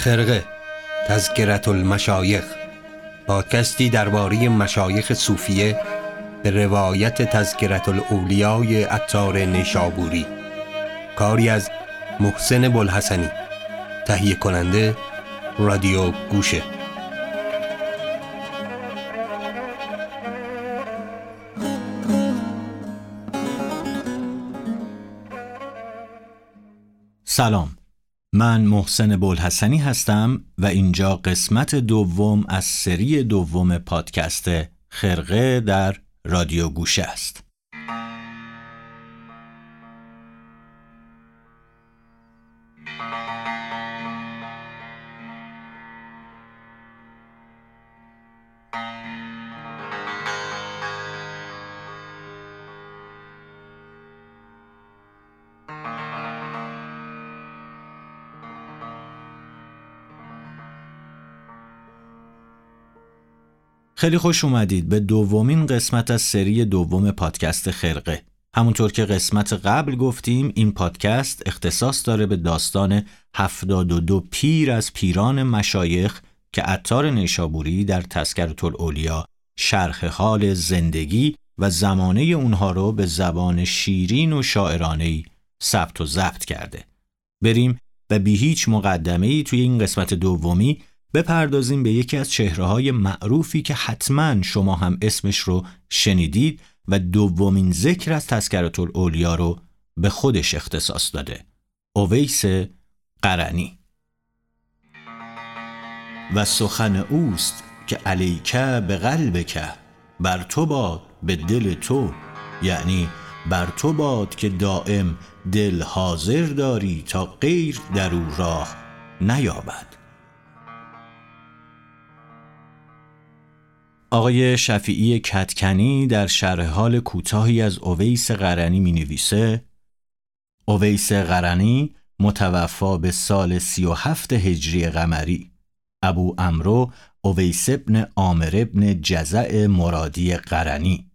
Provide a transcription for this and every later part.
خرقه تذکرت المشایخ. پادکستی درباره مشایخ صوفیه به روایت تذکرت الاولیای اتار نیشابوری. کاری از محسن بلحسنی. تهیه کننده رادیو گوشه. سلام. من محسن بلحسنی هستم و اینجا قسمت دوم از سری دوم پادکست خرقه در رادیو گوشه است. خیلی خوش اومدید به دومین قسمت از سری دوم پادکست خرقه. همونطور که قسمت قبل گفتیم این پادکست اختصاص داره به داستان 72 پیر از پیران مشایخ که عطار نیشابوری در تذکرت الاولیا شرح حال زندگی و زمانه اونها رو به زبان شیرین و شاعرانهی ثبت و ضبط کرده. بریم و بی هیچ مقدمه ای توی این قسمت دومی بپردازیم به یکی از چهره های معروفی که حتما شما هم اسمش رو شنیدید و دومین ذکر از تذکرت الاولیا رو به خودش اختصاص داده. اویس قرنی. و سخن اوست که علیکه به قلبکه بر تو باد به دل تو یعنی بر تو باد که دائم دل حاضر داری تا غیر در او راه نیابد. آقای شفیعی کتکنی در شرح حال کوتاهی از اویس قرنی می نویسه اویس قرنی متوفا به سال سی و هفت هجری قمری. ابو امرو اویس ابن عامر ابن جزع مرادی قرنی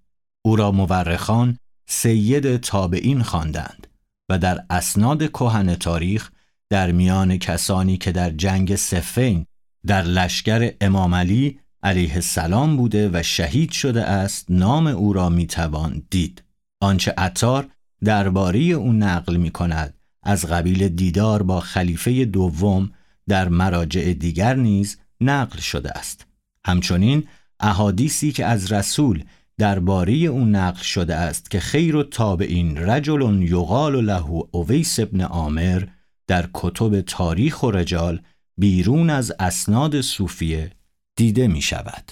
او را مورخان سید تابعین خواندند و در اسناد کهن تاریخ در میان کسانی که در جنگ سفین در لشکر امام علی علیه السلام بوده و شهید شده است نام او را می‌توان دید. آنچه عطار درباره او نقل می کند از قبیل دیدار با خلیفه دوم در مراجع دیگر نیز نقل شده است. همچنین احادیثی که از رسول درباره او نقل شده است که خیر و تابعین رجل یقال له اویس ابن عامر در کتب تاریخ و رجال بیرون از اسناد صوفیه دیده می شود.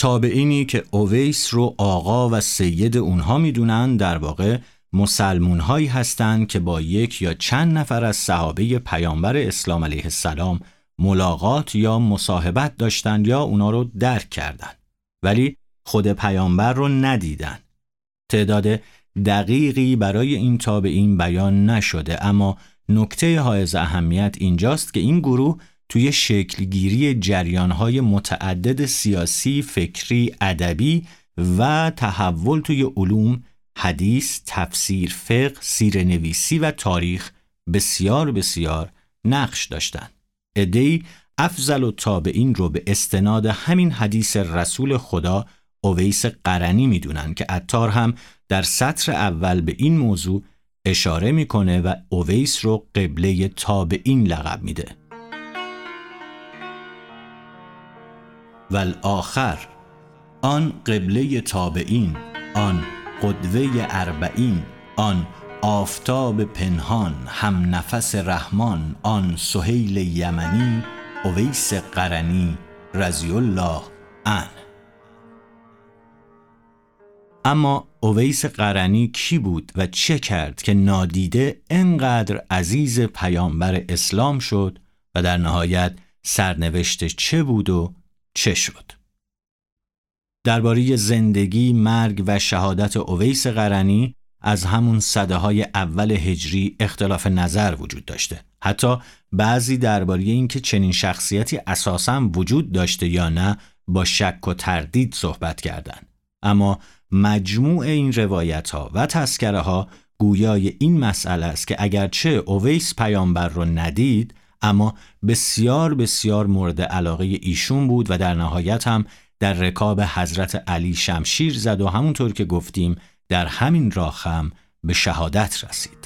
تابعینی که اویس رو آقا و سید اونها می‌دونن در واقع مسلمون هایی هستند که با یک یا چند نفر از صحابه پیامبر اسلام علیه السلام ملاقات یا مصاحبت داشتند یا اونا رو درک کردند ولی خود پیامبر رو ندیدن. تعداد دقیقی برای این تابعین بیان نشده اما نکته حائز اهمیت اینجاست که این گروه توی شکلگیری جریانهای متعدد سیاسی، فکری، ادبی و تحول توی علوم، حدیث، تفسیر، فقه، سیر نویسی و تاریخ بسیار بسیار نقش داشتند. ادهی افضل و تابعین رو به استناد همین حدیث رسول خدا اویس قرنی می‌دونن که اتار هم در سطر اول به این موضوع اشاره می‌کنه و اویس رو قبله تابعین لقب میده. والآخر آن قبله تابعین آن قدوه اربعین آن آفتاب پنهان هم نفس رحمان آن سهیل یمنی اویس قرنی رضی الله عنه. اما اویس قرنی کی بود و چه کرد که نادیده انقدر عزیز پیامبر اسلام شد و در نهایت سرنوشت چه بود و چه شد؟ درباره زندگی، مرگ و شهادت اویس قرنی از همون صده های اول هجری اختلاف نظر وجود داشته. حتی بعضی درباره اینکه چنین شخصیتی اساسا وجود داشته یا نه با شک و تردید صحبت کردند. اما مجموع این روایت ها و تذکره ها گویای این مسئله است که اگرچه اویس پیامبر رو ندید اما بسیار بسیار مورد علاقه ایشون بود و در نهایت هم در رکاب حضرت علی شمشیر زد و همونطور که گفتیم در همین راه هم به شهادت رسید.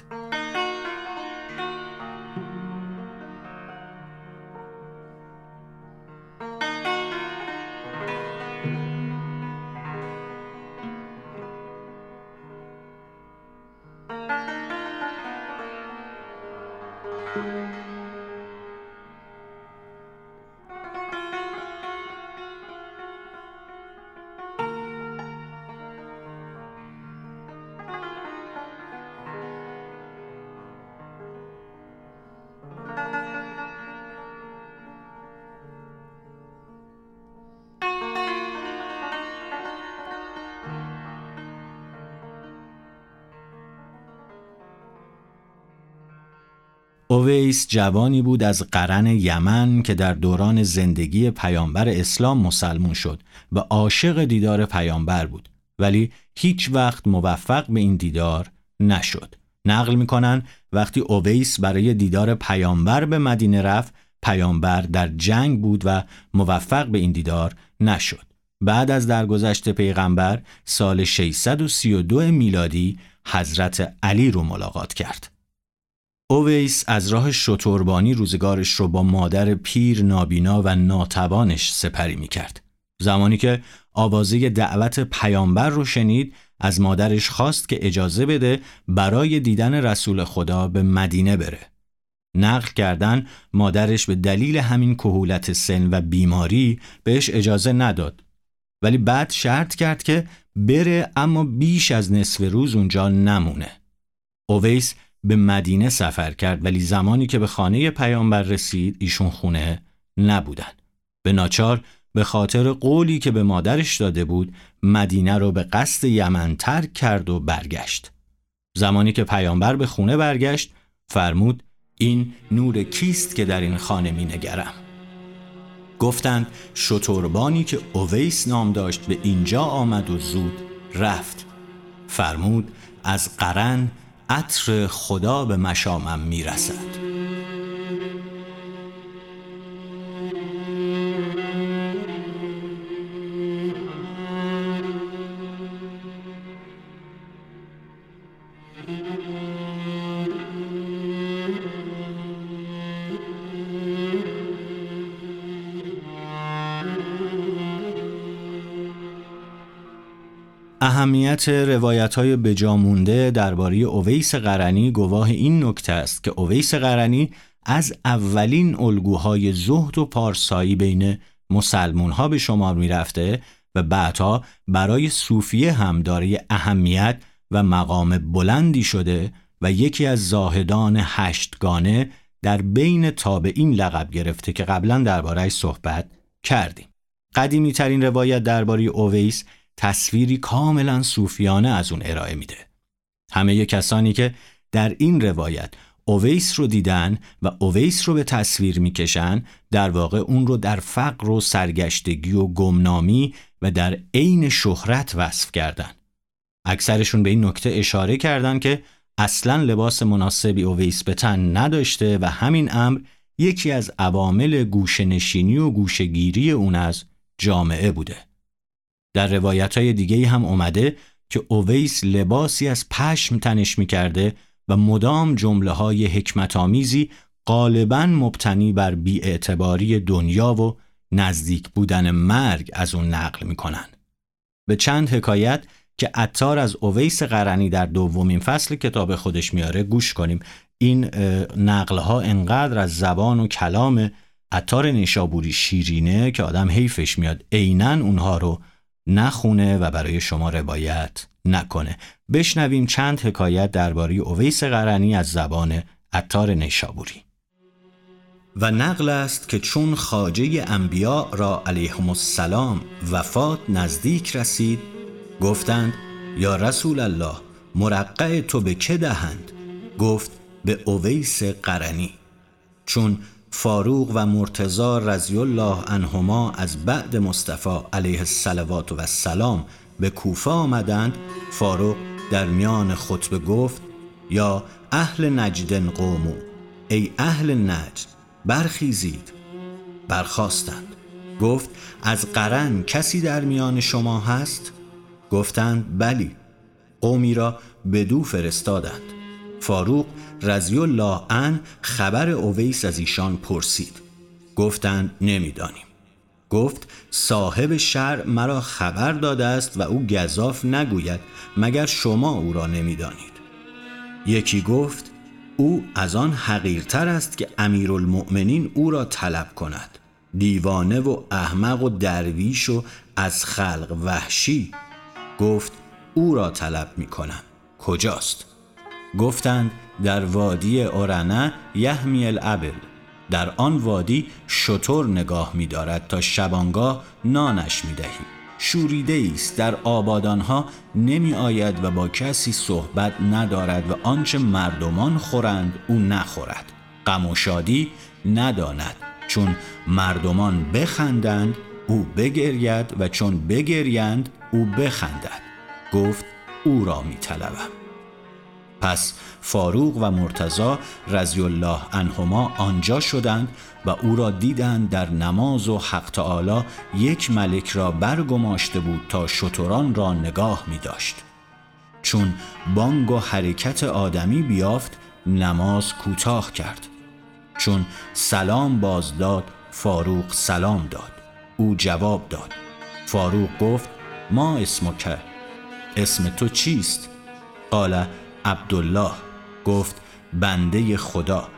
اویس جوانی بود از قرن یمن که در دوران زندگی پیامبر اسلام مسلمون شد و عاشق دیدار پیامبر بود. ولی هیچ وقت موفق به این دیدار نشد. نقل می‌کنن وقتی اویس برای دیدار پیامبر به مدینه رفت پیامبر در جنگ بود و موفق به این دیدار نشد. بعد از درگذشت پیغمبر سال 632 میلادی حضرت علی رو ملاقات کرد. اویس از راه شتربانی روزگارش رو با مادر پیر نابینا و ناتوانش سپری می کرد. زمانی که آوازه دعوت پیامبر رو شنید از مادرش خواست که اجازه بده برای دیدن رسول خدا به مدینه بره. نقل کردن مادرش به دلیل همین کهولت سن و بیماری بهش اجازه نداد. ولی بعد شرط کرد که بره اما بیش از نصف روز اونجا نمونه. اویس به مدینه سفر کرد ولی زمانی که به خانه پیامبر رسید ایشون خونه نبودن. به ناچار به خاطر قولی که به مادرش داده بود مدینه رو به قصد یمن ترک کرد و برگشت. زمانی که پیامبر به خونه برگشت فرمود این نور کیست که در این خانه می نگرم. گفتند شتربانی که اویس نام داشت به اینجا آمد و زود رفت. فرمود از قرن عطر خدا به مشامم می‌رسد. اهمیت روایت های بجامونده درباره اویس قرنی گواه این نکته است که اویس قرنی از اولین الگوهای زهد و پارسایی بین مسلمون ها به شمار می رفته و بعدها برای صوفیه هم دارای اهمیت و مقام بلندی شده و یکی از زاهدان هشتگانه در بین تابعین لقب گرفته که قبلا دربارهش صحبت کردیم. قدیمی ترین روایت درباره اویس تصویری کاملا صوفیانه از اون ارائه میده. همه کسانی که در این روایت اویس رو دیدن و اویس رو به تصویر می‌کشن در واقع اون رو در فقر و سرگشتگی و گمنامی و در عین شهرت وصف کردن. اکثرشون به این نکته اشاره کردن که اصلا لباس مناسبی اویس به تن نداشته و همین امر یکی از عوامل گوشنشینی و گوشگیری اون از جامعه بوده. در روایت های دیگه هم اومده که اویس لباسی از پشم تنش می‌کرده و مدام جمله های حکمت آمیزی غالبا مبتنی بر بیاعتباری دنیا و نزدیک بودن مرگ از اون نقل می‌کنن. به چند حکایت که اتار از اویس قرنی در دومین فصل کتاب خودش میاره گوش کنیم این نقل ها انقدر از زبان و کلام اتار نیشابوری شیرینه که آدم حیفش میاد عینا اونها رو نخونه و برای شما روایت نکنه. بشنویم چند حکایت درباره اویس قرنی از زبان عطار نیشابوری. و نقل است که چون خاجه انبیا را علیهم السلام وفات نزدیک رسید گفتند یا رسول الله مرقع تو به که دهند؟ گفت به اویس قرنی چون فاروق و مرتزا رضی الله عنهما از بعد مصطفی علیه الصلوات و السلام به کوفه آمدند. فاروق در میان خطبه گفت یا اهل نجدن قومو ای اهل نجد برخیزید. برخواستند گفت از قرن کسی در میان شما هست؟ گفتند بلی. قومی را بدو فرستادند. فاروق رضی الله عنه خبر اویس از ایشان پرسید. گفتند نمی‌دانیم. گفت صاحب شر مرا خبر داده است و او گذاف نگوید مگر شما او را نمی‌دانید. یکی گفت او از آن حقیرتر است که امیرالمؤمنین او را طلب کند. دیوانه و احمق و درویش و از خلق وحشی. گفت او را طلب می کنم کجاست؟ گفتند در وادی اورنه یحمی الابل. در آن وادی شطور نگاه می دارد تا شبانگاه نانش می دهیم شوریده است. در آبادانها نمی آید و با کسی صحبت ندارد و آنچه مردمان خورند او نخورد. غم و شادی نداند. چون مردمان بخندند او بگرید و چون بگریند او بخندد. گفت او را می طلبم. پس فاروق و مرتزا رضی الله عنهما آنجا شدند و او را دیدند در نماز و حق تعالی یک ملک را برگماشته بود تا شتران را نگاه می داشت. چون بانگ و حرکت آدمی بیافت نماز کوتاه کرد. چون سلام باز داد فاروق سلام داد. او جواب داد. فاروق گفت ما اسمک اسم تو چیست؟ قال عبدالله گفت بنده خدا.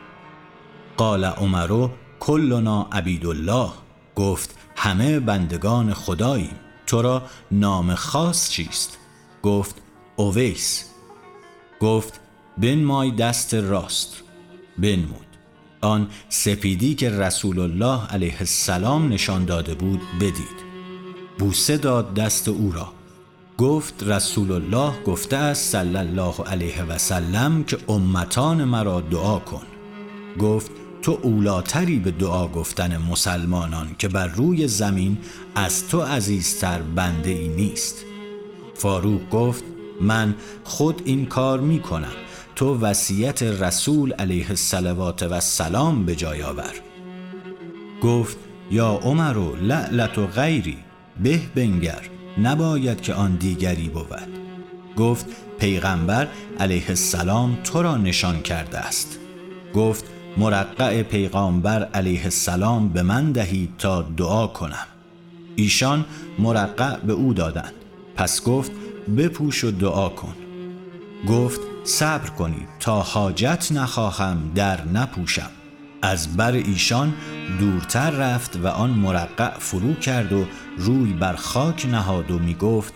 قال عمرو کلنا عبیدالله. گفت همه بندگان خداییم. تو را نام خاص چیست؟ گفت اویس. گفت مای دست راست. بنمود. آن سپیدی که رسول الله علیه السلام نشان داده بود بدید. بوسه داد دست او را. گفت رسول الله گفته است صلی الله علیه و سلم که امتان مرا دعا کن. گفت تو اولاتری به دعا گفتن مسلمانان که بر روی زمین از تو عزیزتر بنده ای نیست. فاروق گفت من خود این کار می کنم تو وصیت رسول علیه الصلوات و السلام به جای آور. گفت یا عمر لعلت و غیری به بنگر. نباید که آن دیگری بود. گفت پیغمبر علیه السلام تو را نشان کرده است. گفت مرقع پیغمبر علیه السلام به من دهید تا دعا کنم. ایشان مرقع به او دادند. پس گفت بپوش و دعا کن. گفت صبر کنید تا حاجت نخواهم در نپوشم. از بر ایشان دورتر رفت و آن مرقع فرو کرد و روی بر خاک نهاد و می گفت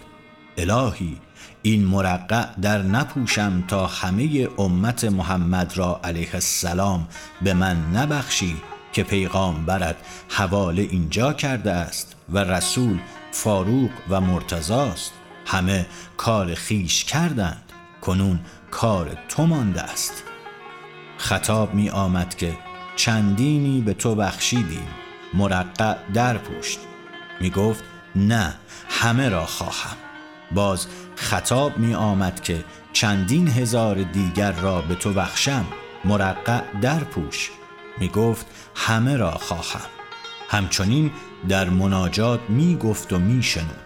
الهی این مرقع در نپوشم تا همه امت محمد را علیه السلام به من نبخشی که پیغامبرت حواله اینجا کرده است و رسول فاروق و مرتزاست همه کار خیش کردند کنون کار تو مانده است. خطاب می آمد که چندینی به تو بخشیدیم. مرقع در پوشت. می گفت نه همه را خواهم. باز خطاب می آمد که چندین هزار دیگر را به تو بخشم. مرقع در پوش. می گفت همه را خواهم. همچنین در مناجات می گفت و می شنود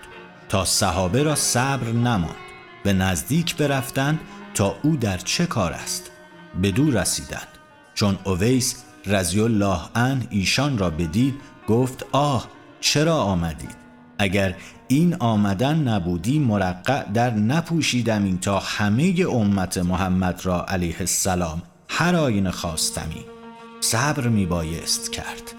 تا صحابه را صبر نماند. به نزدیک برفتند تا او در چه کار است؟ به دو رسیدند. چون اویس رضی الله عنه ایشان را بدید گفت آه چرا آمدید؟ اگر این آمدن نبودی مرقع در نپوشیدمی تا همه امت محمد را علیه السلام هر آینه خواستمی. صبر می بایست کرد.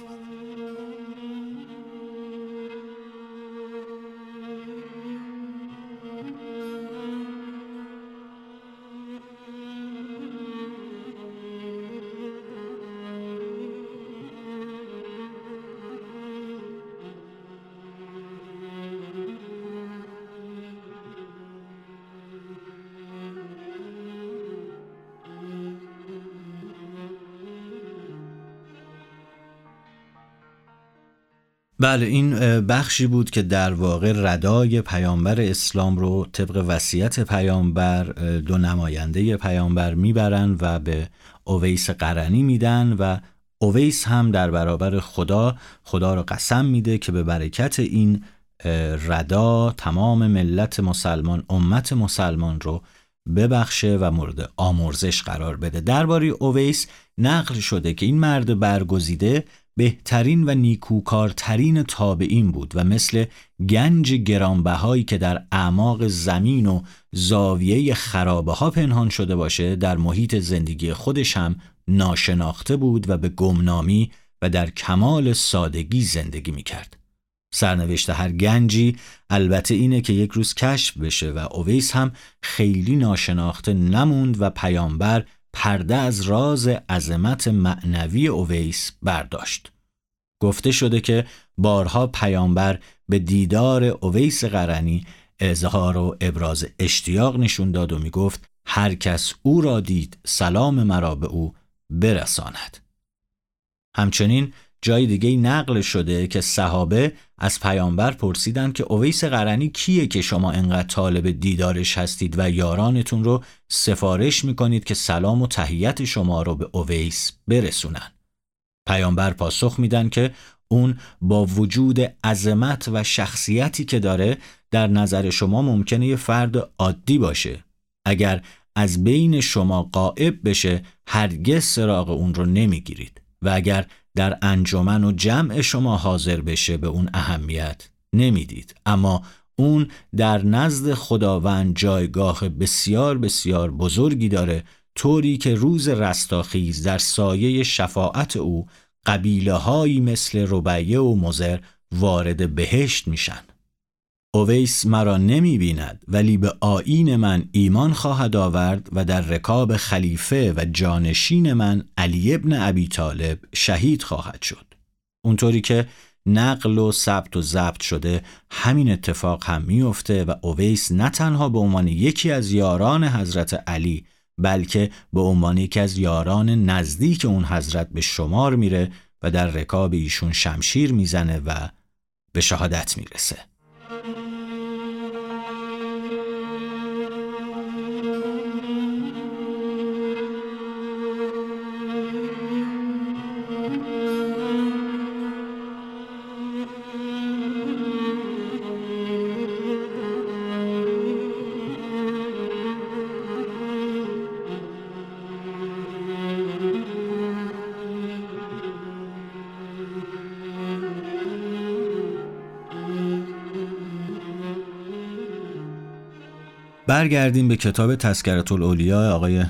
بله این بخشی بود که در واقع ردای پیامبر اسلام رو طبق وصیت پیامبر دو نماینده پیامبر می‌برن و به اویس قرنی میدن و اویس هم در برابر خدا خدا رو قسم میده که به برکت این ردا تمام ملت مسلمان امت مسلمان رو ببخشه و مورد آمرزش قرار بده. درباره اویس نقل شده که این مرد برگزیده بهترین و نیکوکارترین تابعین بود و مثل گنج گرانبهایی که در اعماق زمین و زاویه خرابه ها پنهان شده باشه در محیط زندگی خودش هم ناشناخته بود و به گمنامی و در کمال سادگی زندگی می کرد. سرنوشت هر گنجی البته اینه که یک روز کشف بشه و اویس هم خیلی ناشناخته نموند و پیامبر پرده از راز عظمت معنوی اویس برداشت. گفته شده که بارها پیامبر به دیدار اویس قرنی اظهار و ابراز اشتیاق نشون داد و می گفت هر کس او را دید سلام مرا به او برساند. همچنین جای دیگه نقل شده که صحابه از پیامبر پرسیدند که اویس قرنی کیه که شما انقدر طالب دیدارش هستید و یارانتون رو سفارش می‌کنید که سلام و تهیت شما رو به اویس برسونن. پیامبر پاسخ میدن که اون با وجود عظمت و شخصیتی که داره در نظر شما ممکنه یه فرد عادی باشه. اگر از بین شما قائب بشه هرگز سراغ اون رو نمی‌گیرید و اگر در انجمن و جمع شما حاضر بشه به اون اهمیت نمی‌دید. اما اون در نزد خداوند جایگاه بسیار بسیار بزرگی داره طوری که روز رستاخیز در سایه شفاعت او قبیله هایی مثل ربیه و مزر وارد بهشت میشن. اویس مرا نمی بیند ولی به آین من ایمان خواهد آورد و در رکاب خلیفه و جانشین من علی ابن ابی طالب شهید خواهد شد. اونطوری که نقل و ثبت و ضبط شده همین اتفاق هم میفته و اویس نه تنها به عنوان یکی از یاران حضرت علی بلکه به عنوان یکی از یاران نزدیک اون حضرت به شمار میره و در رکاب ایشون شمشیر می‌زنه و به شهادت می‌رسه. برگردیم به کتاب تذکرت الاولیا آقای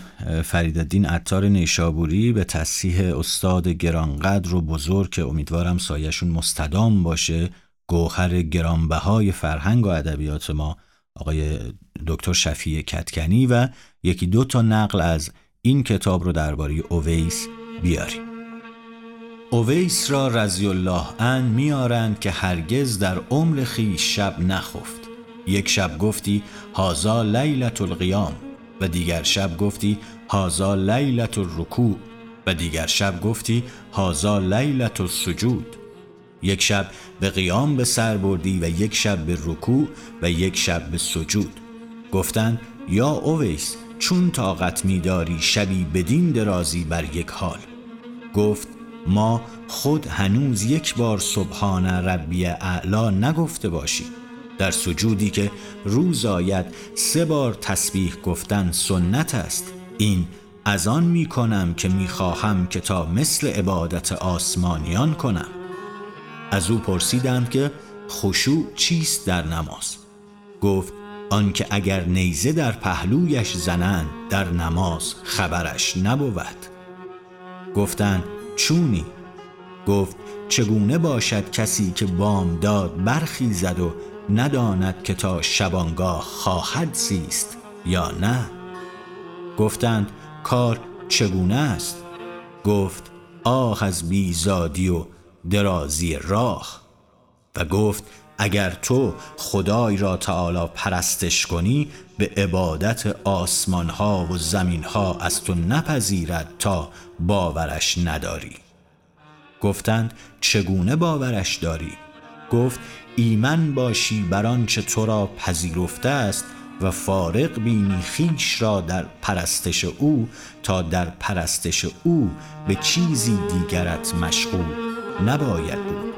فریدالدین عطار نیشابوری به تصحیح استاد گرانقدر و بزرگ که امیدوارم سایشون مستدام باشه گوهر گرانبهای فرهنگ و ادبیات ما آقای دکتر شفیع کتکنی و یکی دو تا نقل از این کتاب رو درباره اویس بیاریم. اویس را رضی الله ان میارند که هرگز در عمر خیش شب نخفت. یک شب گفتی هازا لیلت القیام. و دیگر شب گفتی هازا لیلت الرکوع. و دیگر شب گفتی هازا لیلت السجود. یک شب به قیام به سر بردی و یک شب به رکوع و یک شب به سجود. گفتند یا اویس چون طاقت میداری شبی بدین درازی بر یک حال. گفت ما خود هنوز یک بار سبحان ربی اعلا نگفته باشیم. در سجودی که روز آید سه بار تسبیح گفتن سنت است. این از آن می کنم که می خواهم که تا مثل عبادت آسمانیان کنم. از او پرسیدم که خشوع چیست در نماز؟ گفت آنکه اگر نیزه در پهلویش زنند در نماز خبرش نبود. گفتند چونی؟ گفت چگونه باشد کسی که بامداد برخیزد و نداند که تا شبانگاه خواهد زیست یا نه. گفتند کار چگونه است؟ گفت آه از بیزادی و درازی راه. و گفت اگر تو خدای را تعالی پرستش کنی به عبادت آسمان ها و زمین ها از تو نپذیرد تا باورش نداری. گفتند چگونه باورش داری؟ گفت ایمن باشی بر آنچه تو را پذیرفته است و فارق بینی خیش را در پرستش او تا در پرستش او به چیزی دیگرت مشغول نباید بود.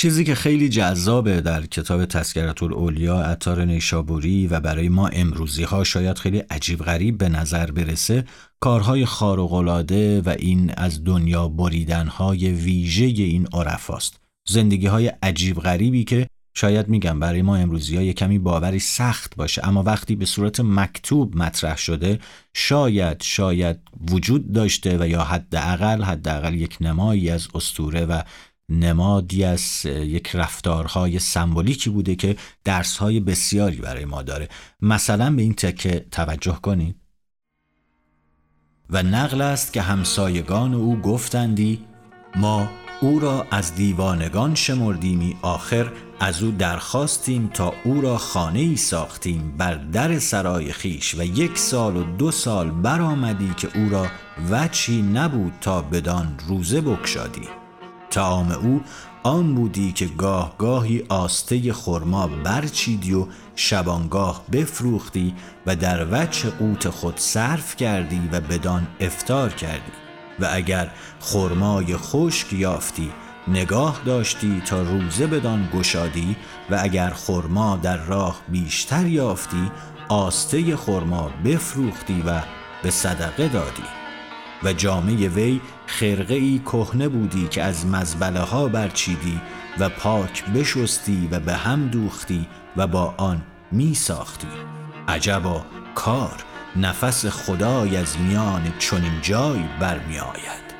چیزی که خیلی جذابه در کتاب تذکرت الاولیا عطار نیشابوری و برای ما امروزی ها شاید خیلی عجیب غریب به نظر برسه کارهای خارقلاده و این از دنیا بریدن های ویژه این عرفاست. زندگی های عجیب غریبی که شاید میگم برای ما امروزی ها کمی باوری سخت باشه اما وقتی به صورت مکتوب مطرح شده شاید شاید وجود داشته و یا حداقل حداقل یک نمایی از استوره و نمادی از یک رفتارهای سمبولیکی بوده که درسهای بسیاری برای ما داره. مثلا به این تکه توجه کنید. و نقل است که همسایگان او گفتندی ما او را از دیوانگان شمردیمی آخر از او درخواستیم تا او را خانه ای ساختیم بر در سرای خیش و یک سال و دو سال برآمدی که او را وچی نبود تا بدان روزه بکشادی تعام او آن بودی که گاه گاهی آسته خرما برچیدی و شبانگاه بفروختی و در وجه قوت خود صرف کردی و بدان افتار کردی. و اگر خرمای خشک یافتی نگاه داشتی تا روزه بدان گشادی و اگر خرما در راه بیشتر یافتی آسته خرما بفروختی و به صدقه دادی. و جامعه وی خرقه ای کهنه بودی که از مزبله ها برچیدی و پاک بشستی و به هم دوختی و با آن می ساختی عجبا کار نفس خدای از میان چنین جای برمی آید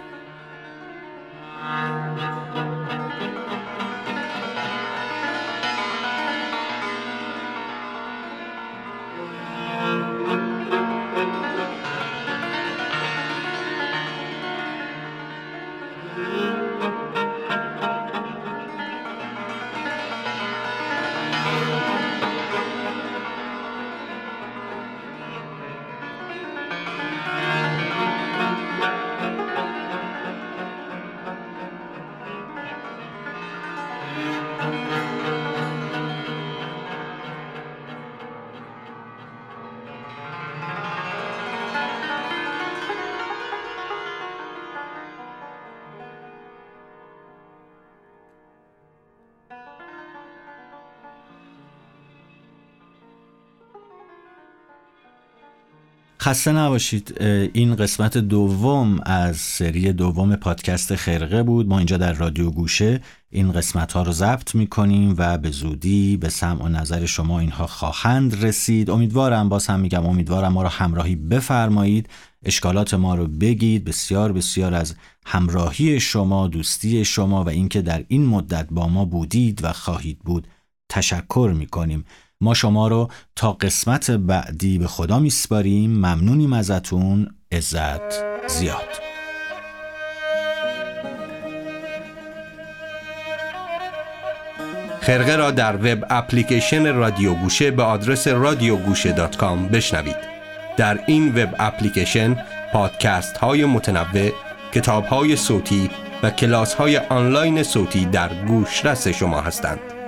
خسته نباشید. این قسمت دوم از سری دوم پادکست خرقه بود. ما اینجا در رادیو گوشه این قسمت ها رو ضبط می کنیم و به زودی به سمع و نظر شما اینها خواهند رسید. امیدوارم باز هم میگم امیدوارم ما رو همراهی بفرمایید. اشکالات ما رو بگید. بسیار بسیار از همراهی شما دوستی شما و اینکه در این مدت با ما بودید و خواهید بود تشکر می کنیم ما شما رو تا قسمت بعدی به خدا میسپاریم. ممنونیم ازتون. عزت زیاد. خرقه را در web application رادیو گوشه به آدرس رادیوگوشه dot com بشنوید. در این web application پادکست های متنوع کتاب های صوتی و کلاس های آنلاین صوتی در گوشرس شما هستند.